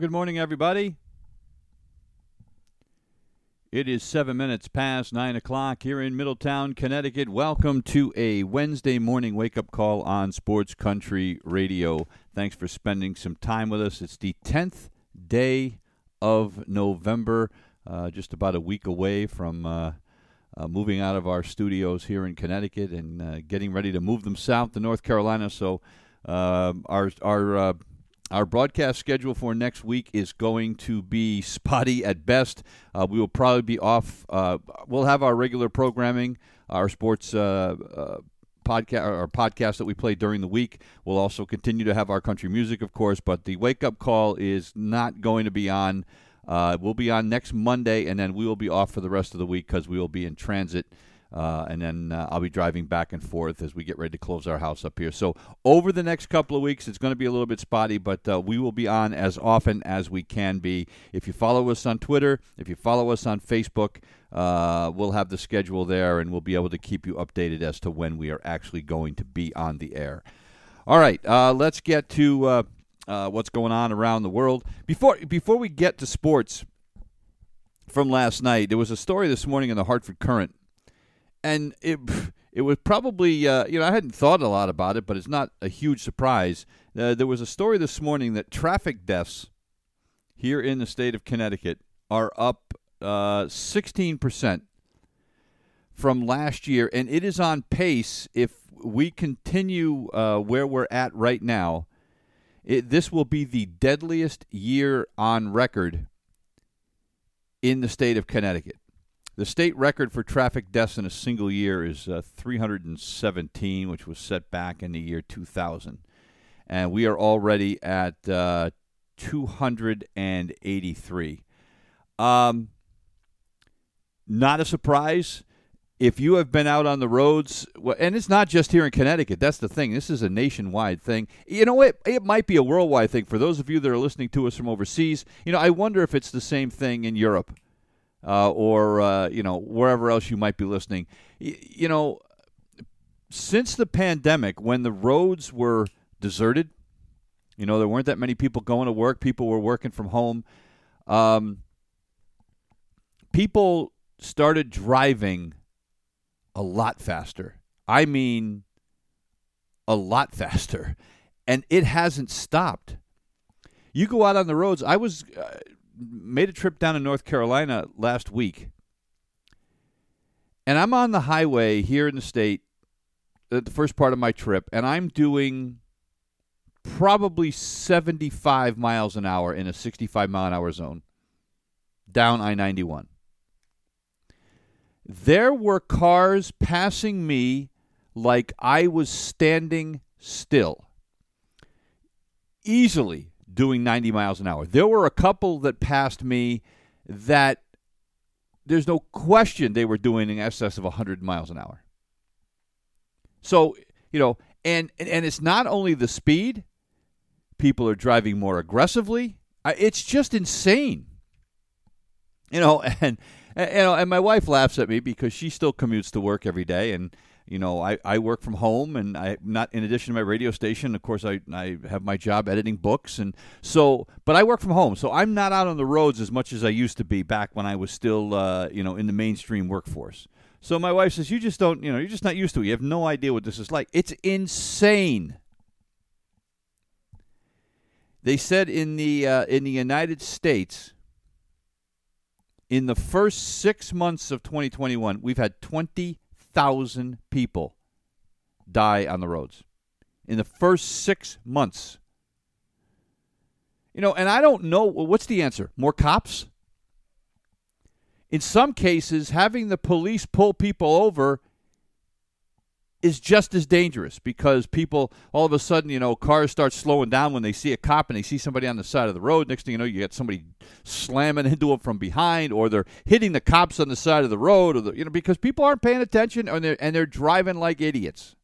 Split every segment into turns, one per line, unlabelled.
Good morning, everybody. It is seven minutes past nine o'clock here in Middletown, Connecticut. Welcome to a Wednesday morning wake up call on Sports Country Radio. Thanks for spending some time with us. It's the 10th day of November, uh, just about a week away from uh, uh, moving out of our studios here in Connecticut and uh, getting ready to move them south to North Carolina. So, uh, our, our, uh, our broadcast schedule for next week is going to be spotty at best. Uh, we will probably be off. Uh, we'll have our regular programming, our sports uh, uh podcast, our podcast that we play during the week. We'll also continue to have our country music, of course. But the wake up call is not going to be on. Uh, we'll be on next Monday, and then we will be off for the rest of the week because we will be in transit uh, and then uh, I'll be driving back and forth as we get ready to close our house up here. So over the next couple of weeks, it's going to be a little bit spotty, but uh, we will be on as often as we can be. If you follow us on Twitter, if you follow us on Facebook, uh, we'll have the schedule there, and we'll be able to keep you updated as to when we are actually going to be on the air. All right, uh, let's get to uh, what's going on around the world. Before before we get to sports from last night, there was a story this morning in the Hartford Courant and it it was probably uh, you know I hadn't thought a lot about it, but it's not a huge surprise. Uh, there was a story this morning that traffic deaths here in the state of Connecticut are up uh, sixteen percent from last year, and it is on pace. If we continue uh, where we're at right now, it, this will be the deadliest year on record in the state of Connecticut. The state record for traffic deaths in a single year is uh, 317, which was set back in the year 2000. And we are already at uh, 283. Um, not a surprise. If you have been out on the roads, and it's not just here in Connecticut, that's the thing. This is a nationwide thing. You know, it, it might be a worldwide thing. For those of you that are listening to us from overseas, you know, I wonder if it's the same thing in Europe uh, or uh, you know wherever else you might be listening. Y- you know, since the pandemic, when the roads were deserted, you know there weren't that many people going to work. People were working from home. Um, people started driving a lot faster. I mean, a lot faster, and it hasn't stopped. You go out on the roads. I was. Uh, made a trip down to North Carolina last week, and I'm on the highway here in the state, uh, the first part of my trip, and I'm doing probably 75 miles an hour in a 65 mile an hour zone down I 91. There were cars passing me like I was standing still. Easily doing 90 miles an hour. There were a couple that passed me that there's no question they were doing in excess of 100 miles an hour. So, you know, and and it's not only the speed, people are driving more aggressively. It's just insane. You know, and, and you know, and my wife laughs at me because she still commutes to work every day and you know, I, I work from home and I not in addition to my radio station, of course I, I have my job editing books and so but I work from home. So I'm not out on the roads as much as I used to be back when I was still uh, you know, in the mainstream workforce. So my wife says, You just don't you know, you're just not used to it. You have no idea what this is like. It's insane. They said in the uh, in the United States in the first six months of 2021, we've had 20 thousand people die on the roads in the first six months. You know, and I don't know what's the answer. More cops? In some cases, having the police pull people over is just as dangerous because people all of a sudden, you know, cars start slowing down when they see a cop and they see somebody on the side of the road. Next thing you know, you get somebody slamming into them from behind, or they're hitting the cops on the side of the road, or the, you know, because people aren't paying attention and they're and they're driving like idiots.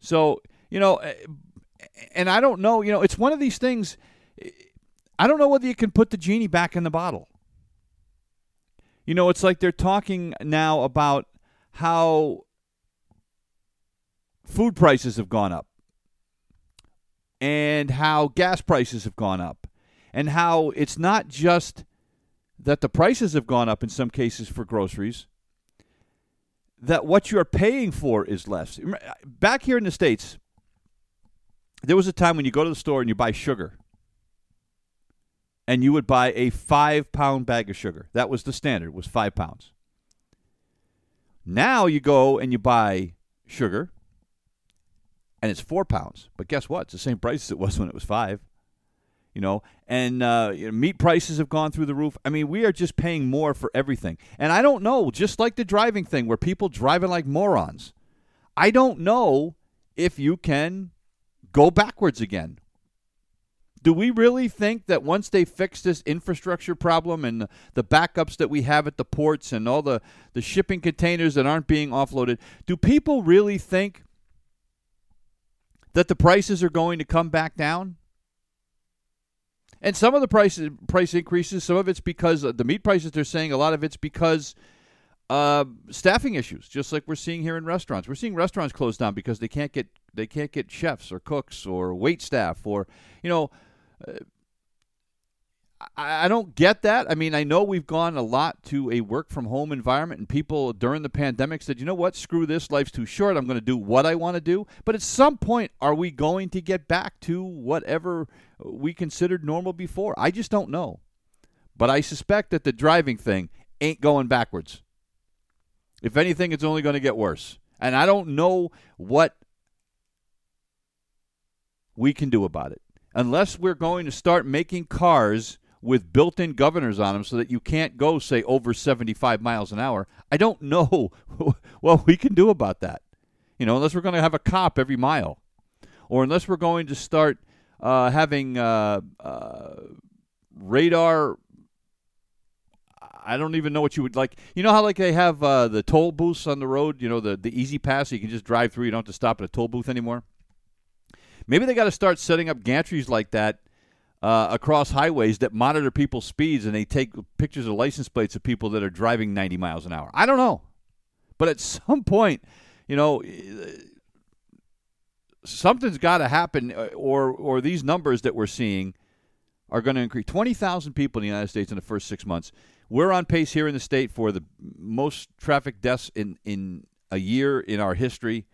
So you know, eh, and I don't know, you know, it's one of these things. I don't know whether you can put the genie back in the bottle. You know, it's like they're talking now about how food prices have gone up and how gas prices have gone up and how it's not just that the prices have gone up in some cases for groceries that what you're paying for is less uh, back here in the states there was a time when you go to the store and you buy sugar and you would buy a five pound bag of sugar. That was the standard, was five pounds. Now you go and you buy sugar and it's four pounds. But guess what? It's the same price as it was when it was five. You know, and uh, you know, meat prices have gone through the roof. I mean, we are just paying more for everything. And I don't know, just like the driving thing where people driving like morons. I don't know if you can go backwards again do we really think that once they fix this infrastructure problem and the, backups that we have at the ports and all the, the shipping containers that aren't being offloaded, do people really think that the prices are going to come back down? And some of the prices price increases, some of it's because the meat prices they're saying, a lot of it's because uh, staffing issues, just like we're seeing here in restaurants. We're seeing restaurants close down because they can't get they can't get chefs or cooks or wait staff or you know I, don't get that. I mean, I know we've gone a lot to a work from home environment, and people during the pandemic said, you know what, screw this, life's too short. I'm going to do what I want to do. But at some point, are we going to get back to whatever we considered normal before? I just don't know. But I suspect that the driving thing ain't going backwards. If anything, it's only going to get worse. And I don't know what we can do about it unless we're going to start making cars with built-in governors on them so that you can't go say over 75 miles an hour i don't know what we can do about that you know unless we're going to have a cop every mile or unless we're going to start uh, having uh, uh, radar I don't even know what you would like. You know how like they have uh, the toll booths on the road. You know the the E-ZPass. So you can just drive through. You don't have to stop at a toll booth anymore. Maybe they got to start setting up gantries like that uh, across highways that monitor people's speeds and they take pictures of license plates of people that are driving 90 miles an hour. I don't know. But at some point, you know, something's got to happen uh, or or these numbers that we're seeing are going to increase 20,000 people in the United States in the first 6 months. We're on pace here in the state for the most traffic deaths in in a year in our history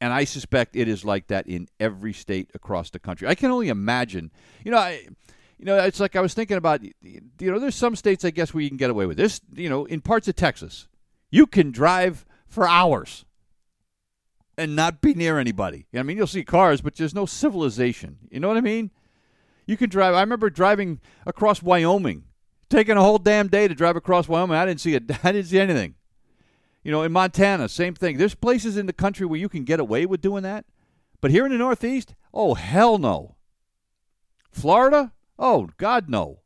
and I suspect it is like that in every state across the country. I can only imagine. You know, I, you know, it's like I was thinking about. You know, there's some states I guess where you can get away with this. You know, in parts of Texas, you can drive for hours and not be near anybody. I mean, you'll see cars, but there's no civilization. You know what I mean? You can drive. I remember driving across Wyoming, taking a whole damn day to drive across Wyoming. I didn't see a, I didn't see anything. You know, in Montana, same thing. There's places in the country where you can get away with doing that. But here in the Northeast, oh, hell no. Florida? Oh, God, no.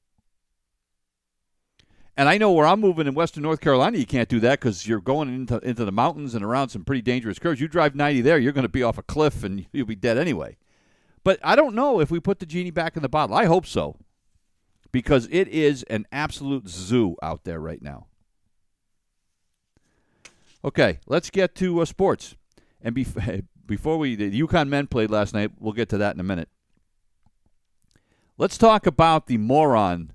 And I know where I'm moving in Western North Carolina, you can't do that because you're going into into the mountains and around some pretty dangerous curves. You drive 90 there, you're going to be off a cliff and you'll be dead anyway. But I don't know if we put the genie back in the bottle. I hope so, because it is an absolute zoo out there right now. Okay, let's get to uh, sports. And bef- before we, the UConn men played last night. We'll get to that in a minute. Let's talk about the moron.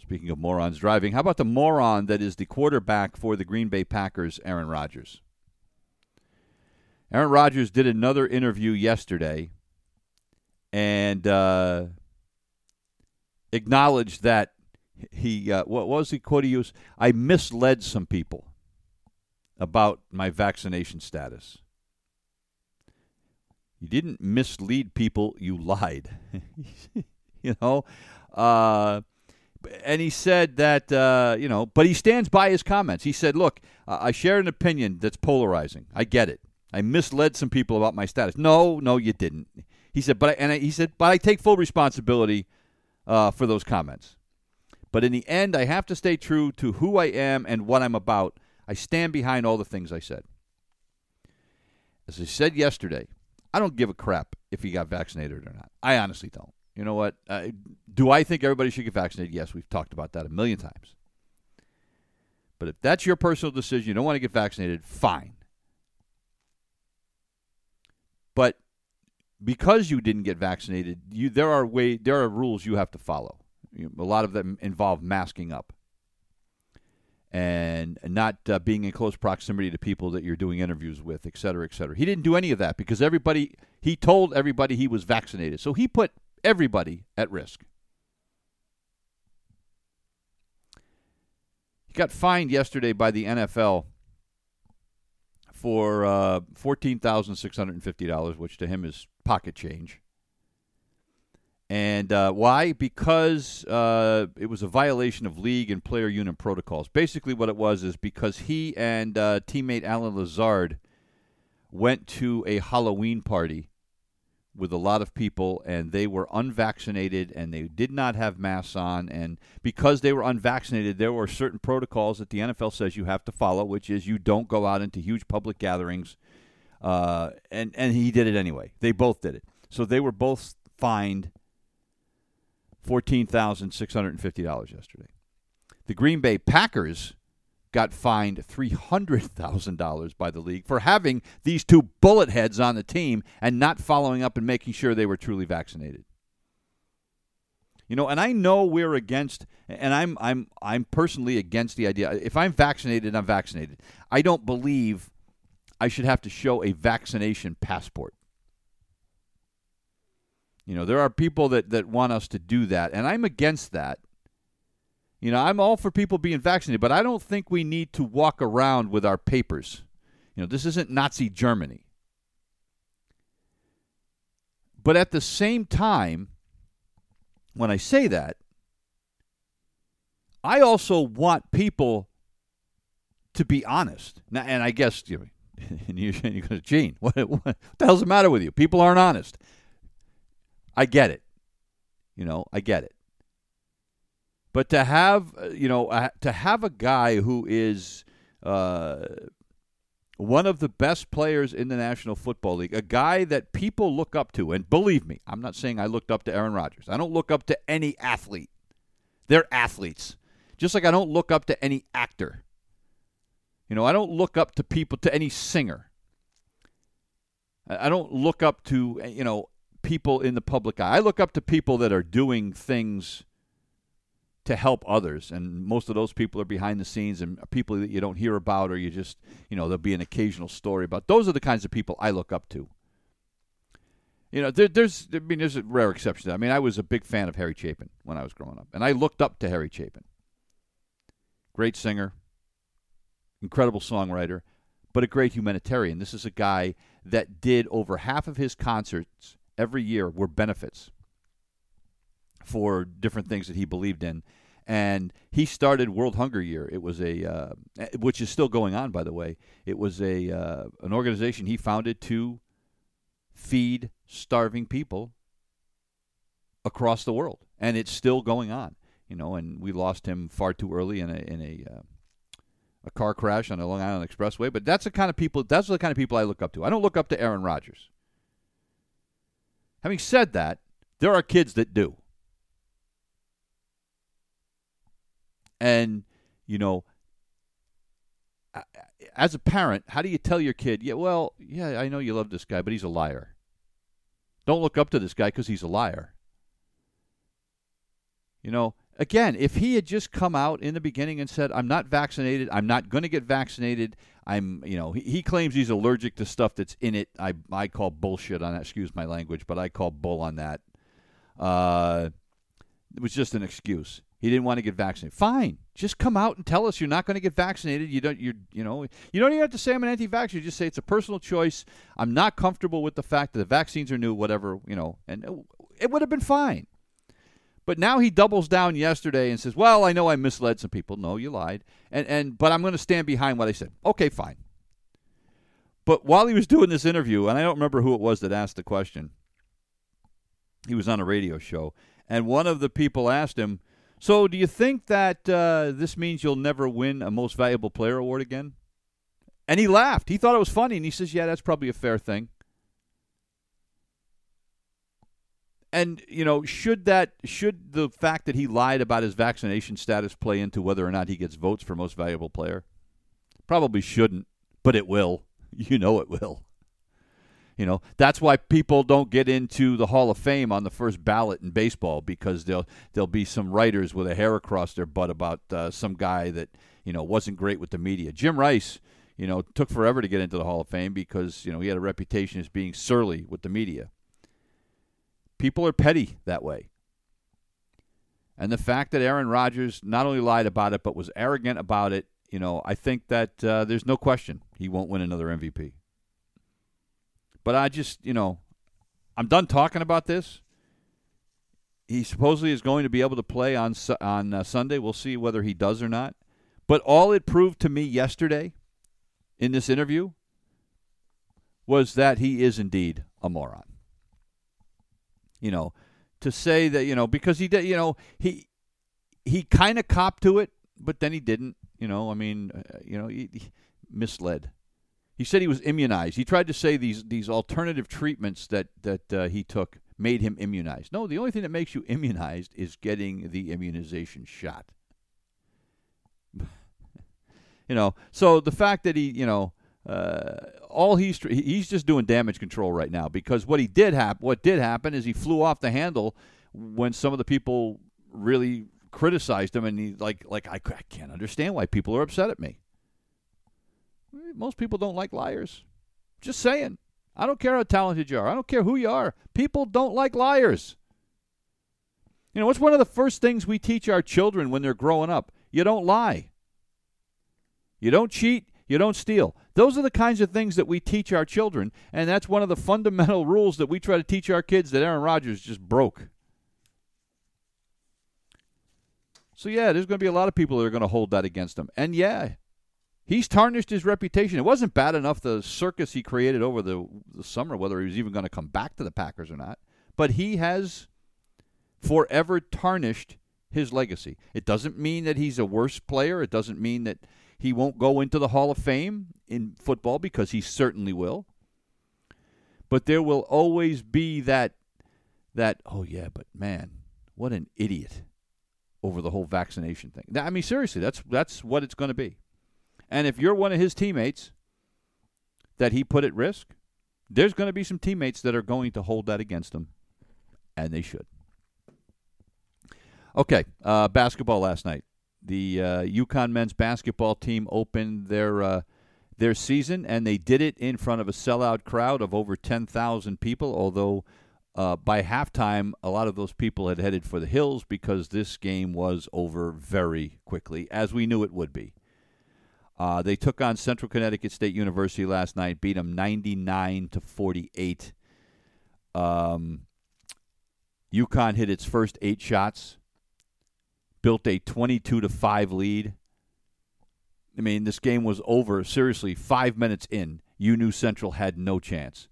Speaking of morons driving, how about the moron that is the quarterback for the Green Bay Packers, Aaron Rodgers? Aaron Rodgers did another interview yesterday and uh, acknowledged that he, uh, what was the quote he used? I misled some people about my vaccination status. You didn't mislead people, you lied. you know? Uh, and he said that uh, you know, but he stands by his comments. He said, "Look, I share an opinion that's polarizing. I get it. I misled some people about my status. No, no, you didn't." He said, "But I, and I, he said, but I take full responsibility uh, for those comments. But in the end, I have to stay true to who I am and what I'm about. I stand behind all the things I said." As I said yesterday, I don't give a crap if he got vaccinated or not. I honestly don't. You know what? Uh, do I think everybody should get vaccinated? Yes, we've talked about that a million times. But if that's your personal decision, you don't want to get vaccinated, fine. But because you didn't get vaccinated, you there are way there are rules you have to follow. You, a lot of them involve masking up and not uh, being in close proximity to people that you're doing interviews with, et cetera, et cetera. He didn't do any of that because everybody he told everybody he was vaccinated, so he put everybody at risk. He got fined yesterday by the NFL for uh, $14,650, which to him is pocket change. And uh, why? Because uh, it was a violation of league and player union protocols. Basically, what it was is because he and uh, teammate Allen Lazard went to a Halloween party with a lot of people, and they were unvaccinated and they did not have masks on. And because they were unvaccinated, there were certain protocols that the NFL says you have to follow, which is you don't go out into huge public gatherings. Uh, and and he did it anyway. They both did it. So they were both fined fourteen thousand six hundred and fifty dollars yesterday. The Green Bay Packers got fined $300,000 by the league for having these two bullet heads on the team and not following up and making sure they were truly vaccinated. You know, and I know we're against and I'm I'm I'm personally against the idea if I'm vaccinated, I'm vaccinated. I don't believe I should have to show a vaccination passport. You know, there are people that, that want us to do that, and I'm against that you know, I'm all for people being vaccinated, but I don't think we need to walk around with our papers. You know, this isn't Nazi Germany. But at the same time, when I say that, I also want people to be honest. Now, and I guess you know, and you, and you go, Gene, what, what the hell's the matter with you? People aren't honest. I get it. You know, I get it. But to have uh, you know uh, to have a guy who is uh, one of the best players in the National Football League, a guy that people look up to, and believe me, I'm not saying I looked up to Aaron Rodgers. I don't look up to any athlete. They're athletes, just like I don't look up to any actor. You know, I don't look up to people to any singer. I don't look up to you know people in the public eye. I look up to people that are doing things to help others. And most of those people are behind the scenes and people that you don't hear about, or you just, you know, there'll be an occasional story about. Those are the kinds of people I look up to. You know, there, there's, I mean, there's a rare exception. I mean, I was a big fan of Harry Chapin when I was growing up, and I looked up to Harry Chapin. Great singer, incredible songwriter, but a great humanitarian. This is a guy that did over half of his concerts every year were benefits for different things that he believed in. And he started World Hunger Year. It was a, uh, which is still going on, by the way. It was a uh, an organization he founded to feed starving people across the world, and it's still going on. You know, and we lost him far too early in a in a uh, a car crash on the Long Island Expressway. But that's the kind of people. That's the kind of people I look up to. I don't look up to Aaron Rodgers. Having said that, there are kids that do. And, you know, as a parent, how do you tell your kid, yeah, well, yeah, I know you love this guy, but he's a liar. Don't look up to this guy because he's a liar. You know, again, if he had just come out in the beginning and said, I'm not vaccinated, I'm not going to get vaccinated, I'm, you know, he, he, claims he's allergic to stuff that's in it. I, I call bullshit on that, excuse my language, but I call bull on that. Uh, it was just an excuse. He didn't want to get vaccinated. Fine, just come out and tell us you're not going to get vaccinated. You don't. You you know. You don't even have to say I'm an anti-vaxxer. You just say it's a personal choice. I'm not comfortable with the fact that the vaccines are new. Whatever you know, and it, it would have been fine. But now he doubles down yesterday and says, "Well, I know I misled some people. No, you lied, and and but I'm going to stand behind what I said." Okay, fine. But while he was doing this interview, and I don't remember who it was that asked the question, he was on a radio show, and one of the people asked him, "So, do you think that uh, this means you'll never win a Most Valuable Player award again?" And he laughed. He thought it was funny, and he says, "Yeah, that's probably a fair thing." And you know, should that should the fact that he lied about his vaccination status play into whether or not he gets votes for most valuable player? Probably shouldn't, but it will. You know it will. You know, that's why people don't get into the Hall of Fame on the first ballot in baseball because there'll there'll be some writers with a hair across their butt about uh, some guy that, you know, wasn't great with the media. Jim Rice, you know, took forever to get into the Hall of Fame because, you know, he had a reputation as being surly with the media. People are petty that way. And the fact that Aaron Rodgers not only lied about it but was arrogant about it, you know, I think that uh, there's no question he won't win another MVP. But I just, you know, I'm done talking about this. He supposedly is going to be able to play on on uh, Sunday. We'll see whether he does or not. But all it proved to me yesterday in this interview was that he is indeed a moron. You know, to say that, you know, because he did, you know, he he kind of copped to it, but then he didn't. You know, I mean, uh, you know, he, he misled. He said he was immunized. He tried to say these these alternative treatments that that uh, he took made him immunized. No, the only thing that makes you immunized is getting the immunization shot. you know, so the fact that he, you know, uh, all he's he's just doing damage control right now because what he did happen, what did happen is he flew off the handle when some of the people really criticized him, and he like like I, I can't understand why people are upset at me. Most people don't like liars. Just saying. I don't care how talented you are. I don't care who you are. People don't like liars. You know, what's one of the first things we teach our children when they're growing up? You don't lie. You don't cheat. You don't steal. Those are the kinds of things that we teach our children, and that's one of the fundamental rules that we try to teach our kids that Aaron Rodgers just broke. So, yeah, there's going to be a lot of people that are going to hold that against him. And, yeah, He's tarnished his reputation. It wasn't bad enough the circus he created over the, the summer, whether he was even going to come back to the Packers or not. But he has forever tarnished his legacy. It doesn't mean that he's a worse player. It doesn't mean that he won't go into the Hall of Fame in football because he certainly will. But there will always be that that oh yeah, but man, what an idiot over the whole vaccination thing. I mean seriously, that's that's what it's going to be. And if you're one of his teammates that he put at risk, there's going to be some teammates that are going to hold that against him, and they should. Okay, uh, basketball last night. The uh, UConn men's basketball team opened their uh, their season, and they did it in front of a sellout crowd of over 10,000 people. Although uh, by halftime, a lot of those people had headed for the hills because this game was over very quickly, as we knew it would be. Uh, they took on Central Connecticut State University last night, beat them 99 to 48. Um, UConn hit its first eight shots, built a 22 to 5 lead. I mean, this game was over seriously five minutes in. You knew Central had no chance.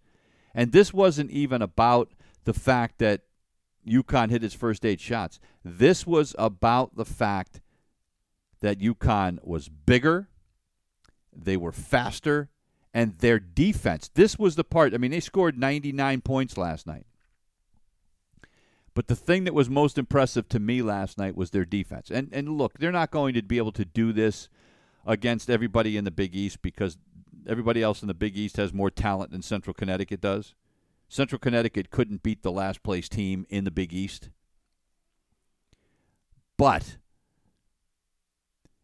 And this wasn't even about the fact that UConn hit its first eight shots. This was about the fact that UConn was bigger, they were faster, and their defense. This was the part. I mean, they scored 99 points last night. But the thing that was most impressive to me last night was their defense. And and look, they're not going to be able to do this against everybody in the Big East because everybody else in the Big East has more talent than Central Connecticut does. Central Connecticut couldn't beat the last place team in the Big East. But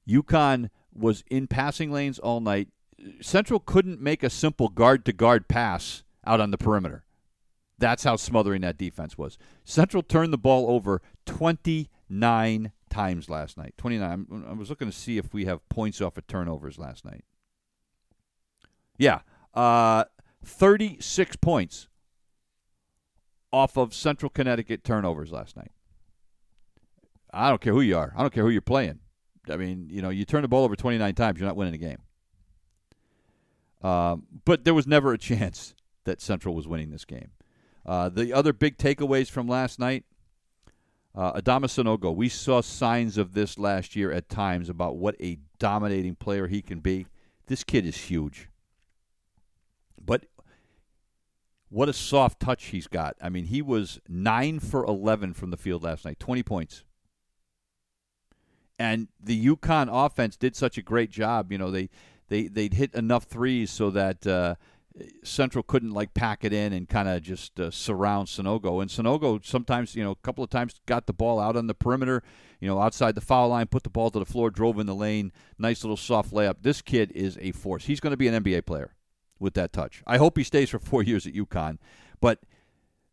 UConn was in passing lanes all night. Central couldn't make a simple guard to guard pass out on the perimeter. That's how smothering that defense was. Central turned the ball over 29 times last night. 29. I was looking to see if we have points off of turnovers last night. Yeah. Uh, 36 points off of Central Connecticut turnovers last night. I don't care who you are. I don't care who you're playing. I mean, you know, you turn the ball over 29 times, you're not winning the game. Um, but there was never a chance that Central was winning this game. Uh, the other big takeaways from last night uh, Adama we saw signs of this last year at times about what a dominating player he can be. This kid is huge. But what a soft touch he's got. I mean, he was 9 for 11 from the field last night, 20 points. And the UConn offense did such a great job. You know, they, they, they'd hit enough threes so that. Uh, Central couldn't like pack it in and kind of just uh, surround Sanogo. And Sanogo sometimes, you know, a couple of times got the ball out on the perimeter, you know, outside the foul line, put the ball to the floor, drove in the lane. Nice little soft layup. This kid is a force. He's going to be an NBA player with that touch. I hope he stays for four years at UConn. But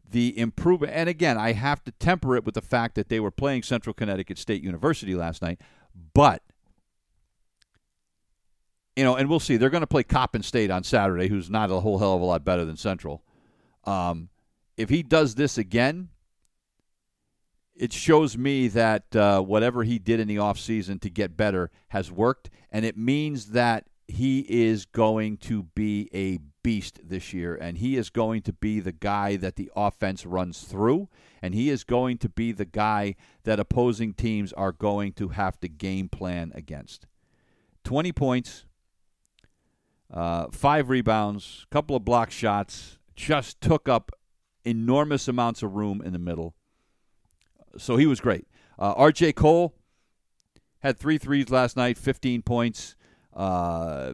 the improvement, and again, I have to temper it with the fact that they were playing Central Connecticut State University last night. But you know, and we'll see. They're going to play Coppin State on Saturday, who's not a whole hell of a lot better than Central. Um, if he does this again, it shows me that uh, whatever he did in the offseason to get better has worked, and it means that he is going to be a beast this year, and he is going to be the guy that the offense runs through, and he is going to be the guy that opposing teams are going to have to game plan against. 20 points, uh, five rebounds, couple of block shots, just took up enormous amounts of room in the middle. So he was great. Uh, R.J. Cole had three threes last night, 15 points. Uh,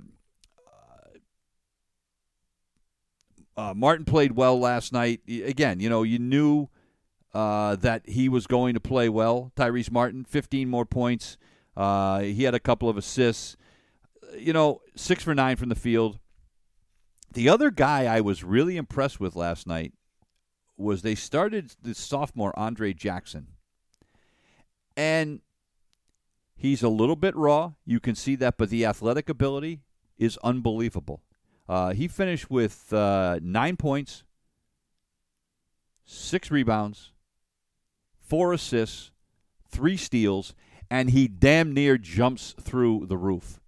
uh, Martin played well last night. Again, you know, you knew uh, that he was going to play well. Tyrese Martin, 15 more points. Uh, he had a couple of assists you know, six for nine from the field. The other guy I was really impressed with last night was they started the sophomore Andre Jackson. And he's a little bit raw. You can see that, but the athletic ability is unbelievable. Uh, he finished with uh, nine points, six rebounds, four assists, three steals, and he damn near jumps through the roof.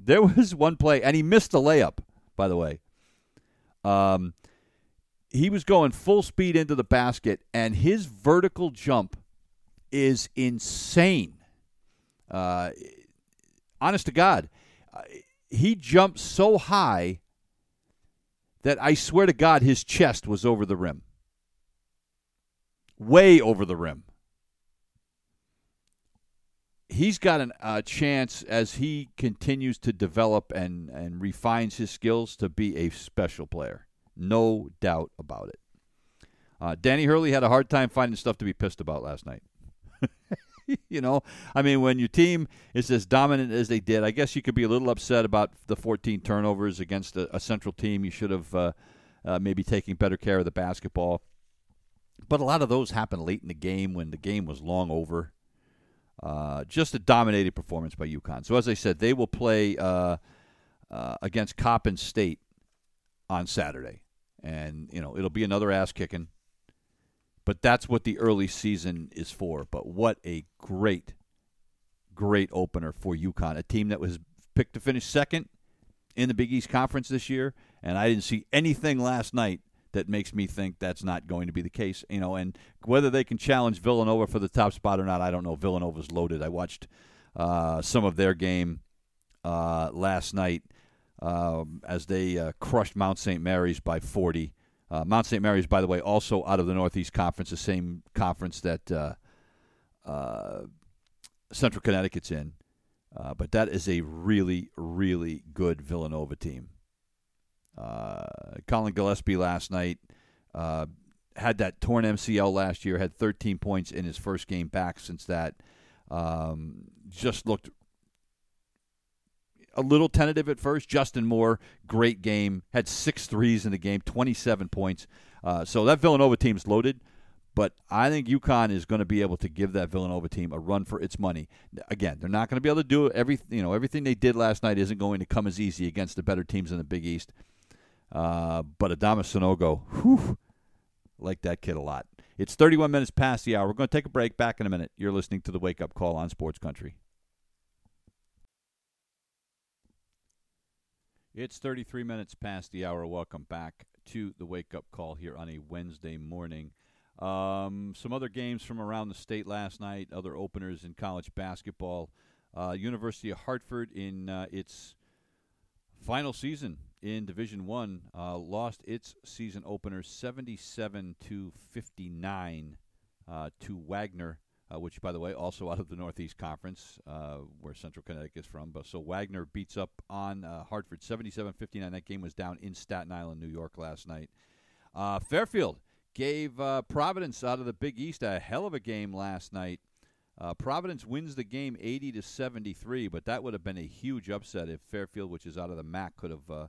There was one play, and he missed the layup, by the way. Um, he was going full speed into the basket, and his vertical jump is insane. Uh, honest to God, uh, he jumped so high that I swear to God, his chest was over the rim. Way over the rim he's got a uh, chance as he continues to develop and, and refines his skills to be a special player. No doubt about it. Uh, Danny Hurley had a hard time finding stuff to be pissed about last night. you know, I mean, when your team is as dominant as they did, I guess you could be a little upset about the 14 turnovers against a, a central team. You should have uh, uh, maybe taken better care of the basketball. But a lot of those happened late in the game when the game was long over. Uh, just a dominating performance by UConn. So as I said, they will play uh, uh, against Coppin State on Saturday, and you know it'll be another ass kicking. But that's what the early season is for. But what a great, great opener for UConn, a team that was picked to finish second in the Big East Conference this year, and I didn't see anything last night that makes me think that's not going to be the case. You know, and whether they can challenge Villanova for the top spot or not, I don't know. Villanova's loaded. I watched uh, some of their game uh, last night um, as they uh, crushed Mount St. Mary's by 40. Uh, Mount St. Mary's, by the way, also out of the Northeast Conference, the same conference that uh, uh, Central Connecticut's in. but that is a really, really good Villanova team. Uh, Collin Gillespie last night uh, had that torn MCL last year, had 13 points in his first game back since that. Um, just looked a little tentative at first. Justin Moore, great game, had six threes in the game, 27 points. Uh, so that Villanova team's loaded, but I think UConn is going to be able to give that Villanova team a run for its money. Again, they're not going to be able to do every you know everything they did last night isn't going to come as easy against the better teams in the Big East. Uh, but Adama Sanogo, whew, Like that kid a lot. It's 31 minutes past the hour. We're going to take a break. Back in a minute. You're listening to the Wake Up Call on Sports Country. It's 33 minutes past the hour. Welcome back to the Wake Up Call here on a Wednesday morning. Um, some other games from around the state last night, other openers in college basketball. Uh, University of Hartford in uh, its final season in Division One uh, lost its season opener 77 to 59 uh, to Wagner, uh, which, by the way, also out of the Northeast Conference, uh, where Central Connecticut is from. But so Wagner beats up on Hartford 77-59. That game was down in Staten Island, New York, last night. Fairfield gave Providence out of the Big East a hell of a game last night. Uh, Providence wins the game 80 to 73, but that would have been a huge upset if Fairfield, which is out of the MAC, could have uh,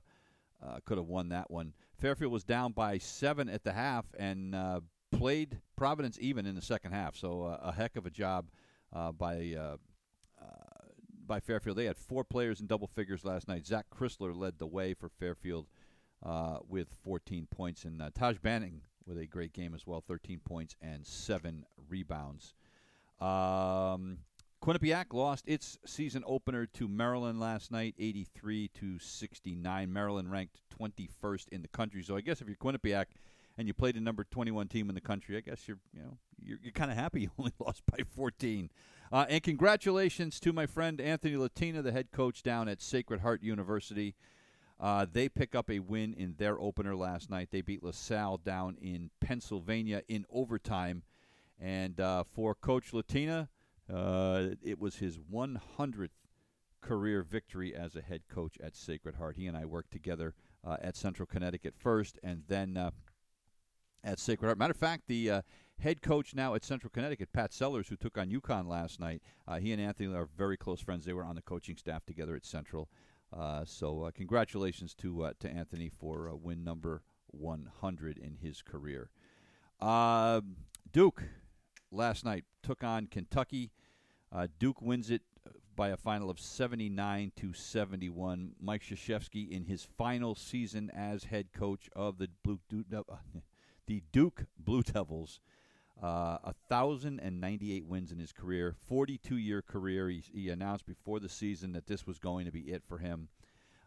uh, could have won that one. Fairfield was down by seven at the half and uh, played Providence even in the second half. So uh, a heck of a job by by Fairfield. They had four players in double figures last night. Zach Chrysler led the way for Fairfield with 14 points, and Taj Benning with a great game as well 13 points and seven rebounds. Um, Quinnipiac lost its season opener to Maryland last night, 83 to 69. Maryland ranked 21st in the country. So I guess if you're Quinnipiac and you played a number 21 team in the country, I guess you're you know you're, you're kind of happy you only lost by 14. Uh, and congratulations to my friend Anthony Latina, the head coach down at Sacred Heart University. Uh, they pick up a win in their opener last night. They beat LaSalle down in Pennsylvania in overtime. And uh, for Coach Latina, uh, it was his 100th career victory as a head coach at Sacred Heart. He and I worked together uh, at Central Connecticut first and then uh, at Sacred Heart. Matter of fact, the uh, head coach now at Central Connecticut, Pat Sellers, who took on UConn last night, he and Anthony are very close friends. They were on the coaching staff together at Central. Uh, so uh, congratulations to uh, to Anthony for win number 100 in his career. Duke last night took on Kentucky. Duke wins it by a final of 79 to 71. Mike Krzyzewski in his final season as head coach of the Blue the Duke Blue Devils uh, 1,098 wins in his career, 42 year career. He, he, announced before the season that this was going to be it for him.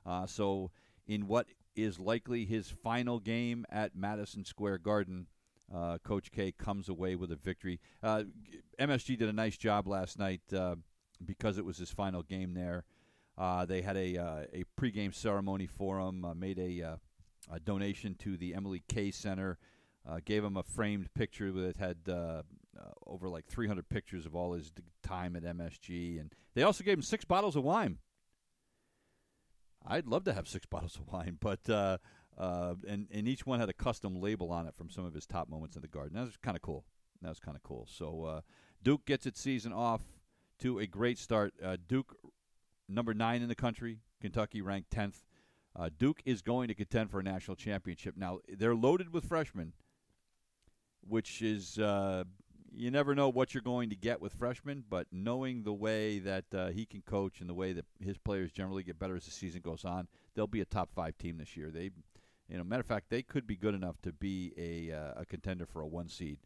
Uh, so, in what is likely his final game at Madison Square Garden, uh, Coach K comes away with a victory. Uh, MSG did a nice job last night uh, because it was his final game there. Uh, they had a a pregame ceremony for him, made a, a donation to the Emily K Center. Uh, gave him a framed picture that had uh, uh, over like 300 pictures of all his time at MSG, and they also gave him six bottles of wine. I'd love to have six bottles of wine, but uh, uh, and and each one had a custom label on it from some of his top moments in the Garden. That was kind of cool. That was kind of cool. So uh, Duke gets its season off to a great start. Duke, number nine in the country. Kentucky ranked tenth. Duke is going to contend for a national championship. Now they're loaded with freshmen which is uh, you never know what you're going to get with freshmen, but knowing the way that uh, he can coach and the way that his players generally get better as the season goes on, they'll be a top five team this year. They, you know, matter of fact, they could be good enough to be a uh, a contender for a one seed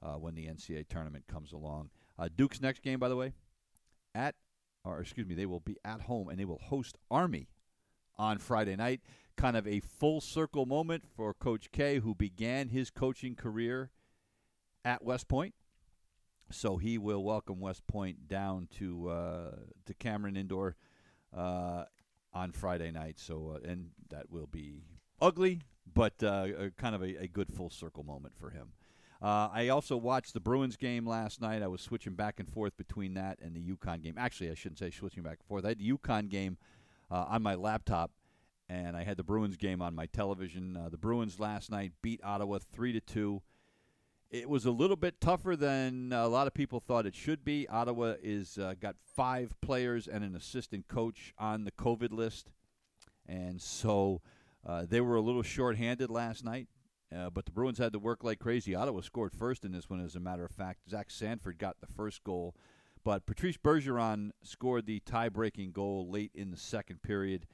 uh, when the NCAA tournament comes along. Uh, Duke's next game, by the way, at or excuse me, they will be at home and they will host Army on Friday night. Kind of a full circle moment for Coach K, who began his coaching career at West Point. So he will welcome West Point down to uh, to Cameron Indoor uh, on Friday night. So uh, and that will be ugly, but uh, kind of a, a, good full circle moment for him. Uh, I also watched the Bruins game last night. I was switching back and forth between that and the UConn game. Actually, I shouldn't say switching back and forth. I had the UConn game uh, on my laptop, and I had the Bruins game on my television. the Bruins last night beat Ottawa three to two. It was a little bit tougher than a lot of people thought it should be. Ottawa is uh, got five players and an assistant coach on the COVID list, and so uh, they were a little short-handed last night. Uh, but the Bruins had to work like crazy. Ottawa scored first in this one, as a matter of fact. Zach Sanford got the first goal, but Patrice Bergeron scored the tie-breaking goal late in the second period,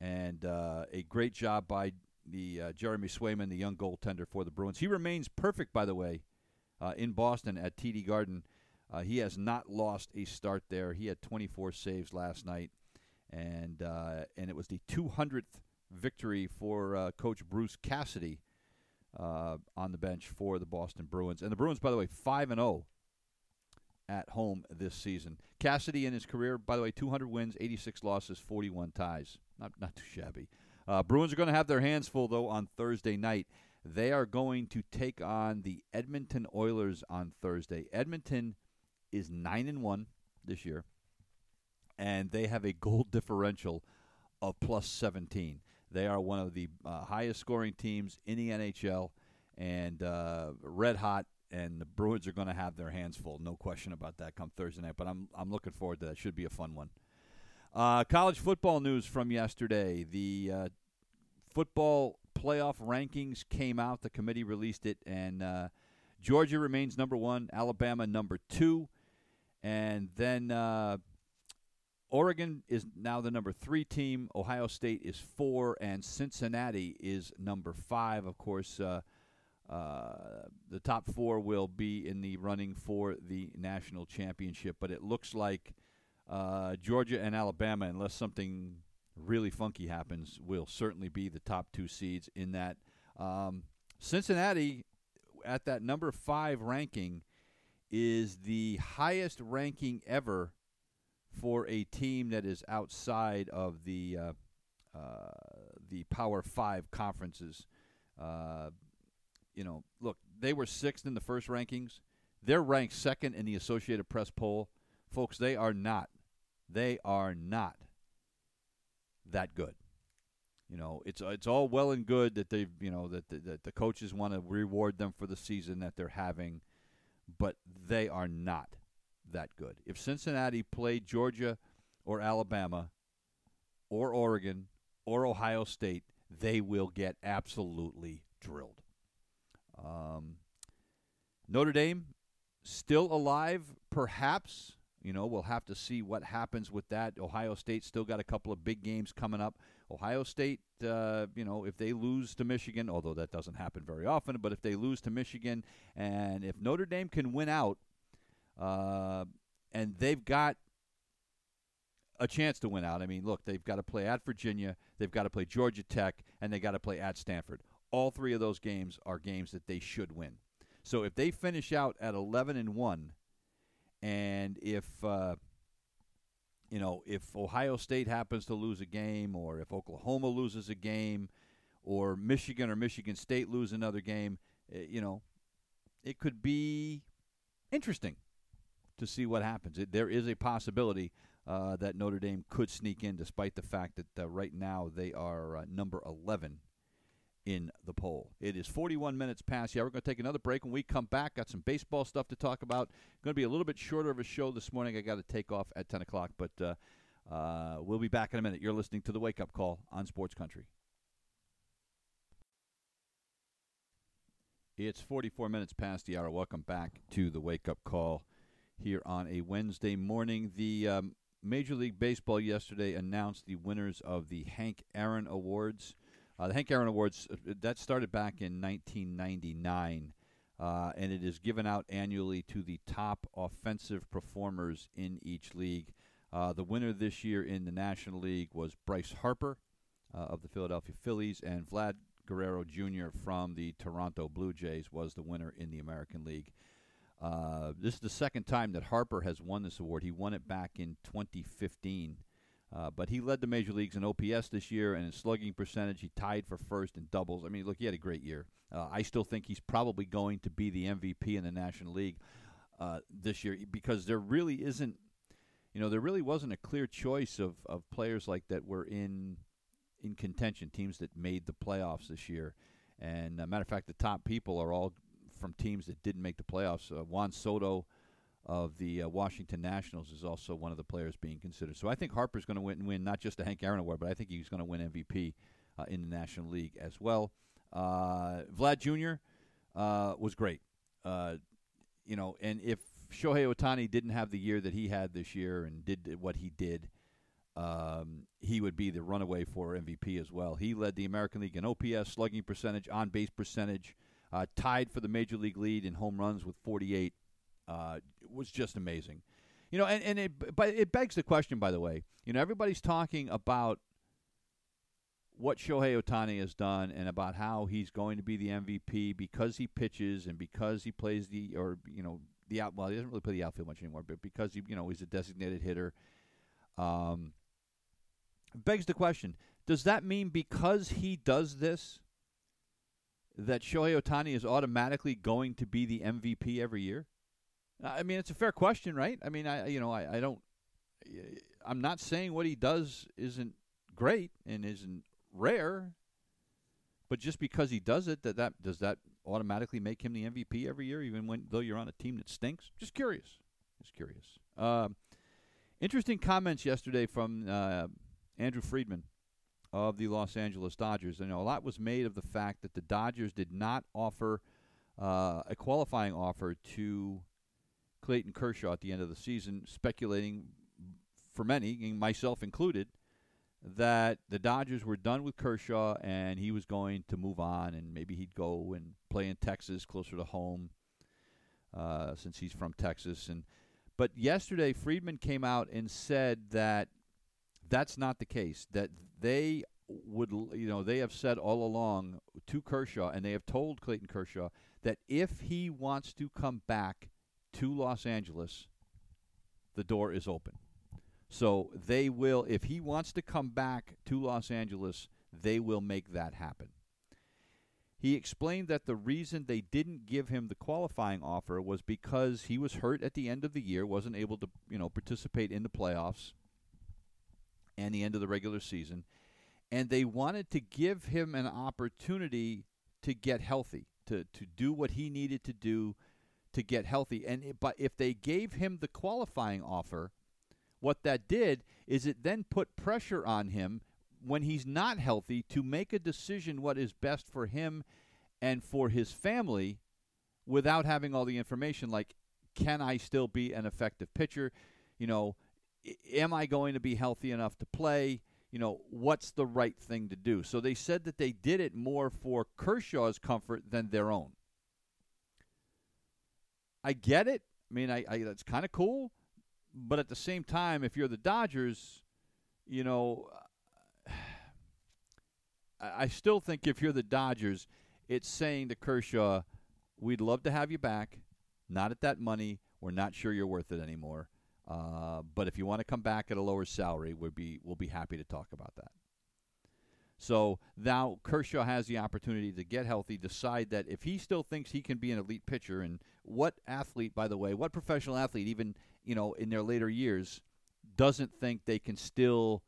and uh, a great job by the uh, Jeremy Swayman, the young goaltender for the Bruins. He remains perfect, by the way, uh, in Boston at TD Garden. He has not lost a start there. He had 24 saves last night, and and it was the 200th victory for uh, Coach Bruce Cassidy uh, on the bench for the Boston Bruins. And the Bruins, by the way, five and zero oh at home this season. Cassidy in his career, by the way, 200 wins, 86 losses, 41 ties. Not not too shabby. Uh, Bruins are going to have their hands full though on Thursday night. They are going to take on the Edmonton Oilers on Thursday. Edmonton is nine and one this year, and they have a goal differential of plus 17. They are one of the uh, highest scoring teams in the NHL, and uh, red hot. And the Bruins are going to have their hands full, no question about that, come Thursday night. But I'm I'm looking forward to that. Should be a fun one. Uh, college football news from yesterday. The uh, football playoff rankings came out. The committee released it, and uh, Georgia remains number one, Alabama number two, and then uh, Oregon is now the number three team. Ohio State is four, and Cincinnati is number five. Of course, uh, uh, the top four will be in the running for the national championship. But it looks like uh, Georgia and Alabama, unless something really funky happens, will certainly be the top two seeds in that. Um, Cincinnati, at that number five ranking, is the highest ranking ever for a team that is outside of the uh, uh, the Power Five conferences. Uh, you know, look, they were sixth in the first rankings. They're ranked second in the Associated Press poll, folks. They are not. They are not that good. You know, it's it's all well and good that they've you know that the, that the coaches want to reward them for the season that they're having, but they are not that good. If Cincinnati played Georgia or Alabama or Oregon or Ohio State, they will get absolutely drilled. Um, Notre Dame still alive, perhaps. You know, we'll have to see what happens with that. Ohio State still got a couple of big games coming up. Ohio State, uh, you know, if they lose to Michigan, although that doesn't happen very often, but if they lose to Michigan, and if Notre Dame can win out, uh, and they've got a chance to win out. I mean, look, they've got to play at Virginia, they've got to play Georgia Tech, and they got to play at Stanford. All three of those games are games that they should win. So if they finish out at 11 and 1 and if uh, you know, if Ohio State happens to lose a game or if Oklahoma loses a game or Michigan or Michigan State lose another game, eh, you know, it could be interesting to see what happens. It, there is a possibility uh, that Notre Dame could sneak in, despite the fact that uh, right now they are uh, number 11 in the poll. It is 41 minutes past. Yeah, we're going to take another break. When we come back, got some baseball stuff to talk about. Going to be a little bit shorter of a show this morning. I got to take off at 10 o'clock, but uh, uh, we'll be back in a minute. You're listening to the Wake Up Call on Sports Country. It's 44 minutes past the hour. Welcome back to the Wake Up Call here on a Wednesday morning. The um, Major League Baseball yesterday announced the winners of the Hank Aaron Awards. Uh, the Hank Aaron Awards uh, that started back in 1999, uh, and it is given out annually to the top offensive performers in each league. Uh, the winner this year in the National League was Bryce Harper uh, of the Philadelphia Phillies, and Vlad Guerrero Jr. from the Toronto Blue Jays was the winner in the American League. Uh, this is the second time that Harper has won this award. He won it back in 2015. Uh, but he led the major leagues in OPS this year and in slugging percentage. He tied for first in doubles. I mean, look, he had a great year. Uh, I still think he's probably going to be the MVP in the National League uh, this year because there really isn't, you know, there really wasn't a clear choice of, of players like that were in in contention, teams that made the playoffs this year. And uh, matter of fact, the top people are all from teams that didn't make the playoffs. Uh, Juan Soto of the uh, Washington Nationals is also one of the players being considered. So I think Harper's going to win, win not just the Hank Aaron Award, but I think he's going to win MVP uh, in the National League as well. Uh, Vlad Jr. Uh, was great. Uh, you know, and if Shohei Ohtani didn't have the year that he had this year and did what he did, um, he would be the runaway for MVP as well. He led the American League in OPS, slugging percentage, on base percentage, uh, tied for the major league lead in home runs with 48. Uh, was just amazing. You know, and, and it, but it begs the question, by the way. You know, everybody's talking about what Shohei Ohtani has done and about how he's going to be the MVP because he pitches and because he plays the or you know the out well he doesn't really play the outfield much anymore, but because he you know he's a designated hitter. Um, begs the question: Does that mean because he does this that Shohei Ohtani is automatically going to be the MVP every year? I mean, it's a fair question, right? I mean, I you know I, I don't. I'm not saying what he does isn't great and isn't rare, but just because he does it, that, that does that automatically make him the MVP every year, even when though you're on a team that stinks? Just curious. Just curious. Uh, interesting comments yesterday from uh, Andrew Friedman of the Los Angeles Dodgers. You know, a lot was made of the fact that the Dodgers did not offer uh, a qualifying offer to Clayton Kershaw at the end of the season, speculating for many, myself included, that the Dodgers were done with Kershaw and he was going to move on and maybe he'd go and play in Texas closer to home uh, since he's from Texas. And but yesterday Friedman came out and said that that's not the case. That they would you know they have said all along to Kershaw and they have told Clayton Kershaw that if he wants to come back to Los Angeles, the door is open. So they will, if he wants to come back to Los Angeles, they will make that happen. He explained that the reason they didn't give him the qualifying offer was because he was hurt at the end of the year, wasn't able to, you know, participate in the playoffs and the end of the regular season, and they wanted to give him an opportunity to get healthy, to to do what he needed to do to get healthy. And but if they gave him the qualifying offer, what that did is it then put pressure on him when he's not healthy to make a decision what is best for him and for his family without having all the information like can I still be an effective pitcher? You know, am I going to be healthy enough to play? You know, what's the right thing to do? So they said that they did it more for Kershaw's comfort than their own. I get it. I mean, I, I that's kind of cool. But at the same time, if you're the Dodgers, you know, I still think if you're the Dodgers, it's saying to Kershaw, "We'd love to have you back, not at that money. We're not sure you're worth it anymore. Uh, but if you want to come back at a lower salary, we'll be we'll be happy to talk about that." So now Kershaw has the opportunity to get healthy, decide that if he still thinks he can be an elite pitcher, and what athlete, by the way, what professional athlete, even you know in their later years, doesn't think they can still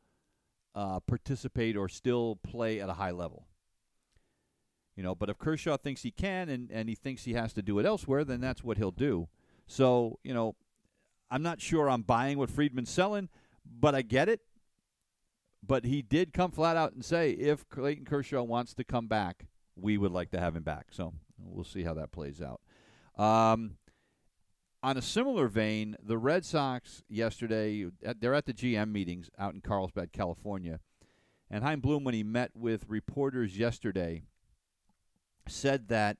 uh, participate or still play at a high level. You know, but if Kershaw thinks he can and, and he thinks he has to do it elsewhere, then that's what he'll do. So, you know, I'm not sure I'm buying what Friedman's selling, but I get it. But he did come flat out and say if Clayton Kershaw wants to come back, we would like to have him back. So we'll see how that plays out. Um, on a similar vein, the Red Sox yesterday, they're at the GM meetings out in Carlsbad, California. And Chaim Bloom, when he met with reporters yesterday, said that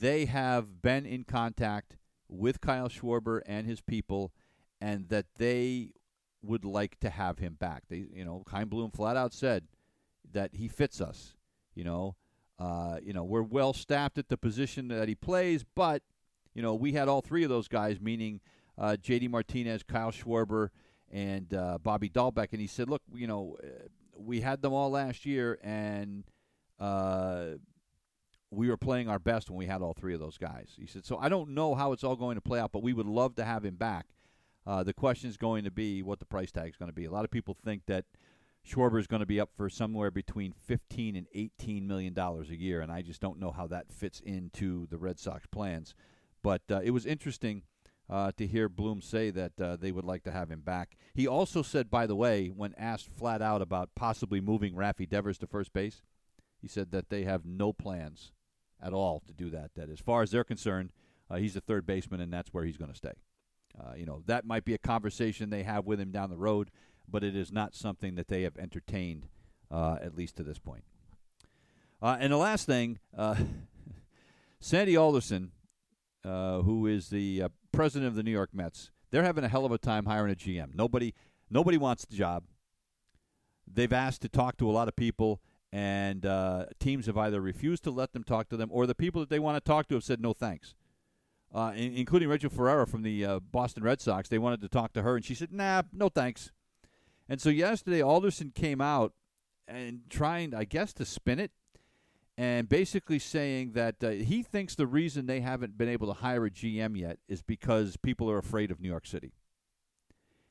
they have been in contact with Kyle Schwarber and his people, and that they would like to have him back. They, you know, Chaim Bloom flat out said that he fits us. You know, uh, you know, we're well staffed at the position that he plays, but you know, we had all three of those guys, meaning uh, J.D. Martinez, Kyle Schwarber, and uh, Bobby Dalbec, and he said, look, you know, uh, we had them all last year, and uh, we were playing our best when we had all three of those guys. He said, so I don't know how it's all going to play out, but we would love to have him back. Uh, the question is going to be what the price tag is going to be. A lot of people think that Schwarber is going to be up for somewhere between 15 and 18 million dollars a year, and I just don't know how that fits into the Red Sox plans. But uh, it was interesting uh, to hear Bloom say that uh, they would like to have him back. He also said, by the way, when asked flat out about possibly moving Rafi Devers to first base, he said that they have no plans at all to do that. That as far as they're concerned, uh, he's a third baseman, and that's where he's going to stay. Uh, you know, that might be a conversation they have with him down the road. but it is not something that they have entertained, uh, at least to this point. Uh, and the last thing, uh, Sandy Alderson, uh, who is the president of the New York Mets, they're having a hell of a time hiring a GM. Nobody, nobody wants the job. They've asked to talk to a lot of people, and uh, teams have either refused to let them talk to them, or the people that they want to talk to have said no thanks. Uh, in, including Rachel Ferreira from the uh, Boston Red Sox, they wanted to talk to her, and she said, "Nah, no thanks." And so yesterday, Alderson came out and trying, I guess, to spin it and basically saying that uh, he thinks the reason they haven't been able to hire a GM yet is because people are afraid of New York City.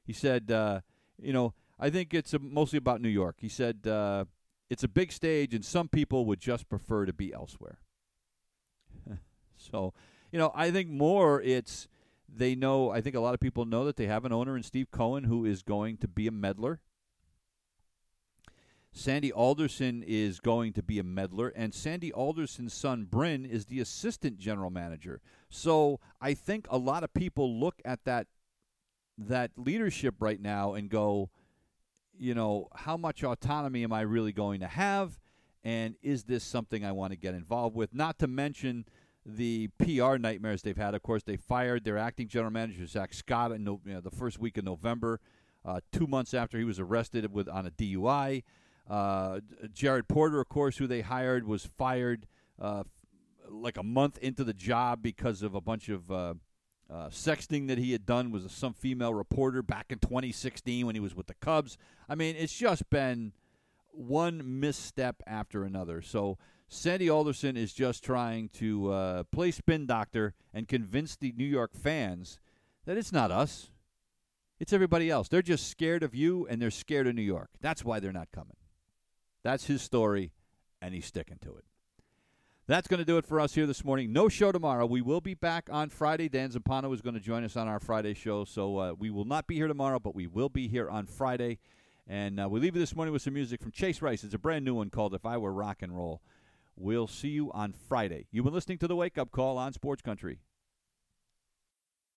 He said, uh, you know, I think it's mostly about New York. He said uh, it's a big stage, and some people would just prefer to be elsewhere. so, you know, I think more it's they know. I think a lot of people know that they have an owner in Steve Cohen who is going to be a meddler. Sandy Alderson is going to be a meddler, and Sandy Alderson's son, Bryn, is the assistant general manager. So I think a lot of people look at that that leadership right now and go, you know, how much autonomy am I really going to have? And is this something I want to get involved with? Not to mention the PR nightmares they've had. Of course, they fired their acting general manager, Zach Scott, in you know, the first week of November, uh, two months after he was arrested with on a DUI. Uh, Jared Porter, of course, who they hired, was fired uh, like a month into the job because of a bunch of uh, uh sexting that he had done was some female reporter back in 2016 when he was with the Cubs. I mean, it's just been one misstep after another. So Sandy Alderson is just trying to uh, play spin doctor and convince the New York fans that it's not us. It's everybody else. They're just scared of you and they're scared of New York. That's why they're not coming. That's his story, and he's sticking to it. That's going to do it for us here this morning. No show tomorrow. We will be back on Friday. Dan Zampano is going to join us on our Friday show, so uh, we will not be here tomorrow, but we will be here on Friday. And uh, we leave you this morning with some music from Chase Rice. It's a brand new one called If I Were Rock and Roll. We'll see you on Friday. You've been listening to the Wake Up Call on Sports Country.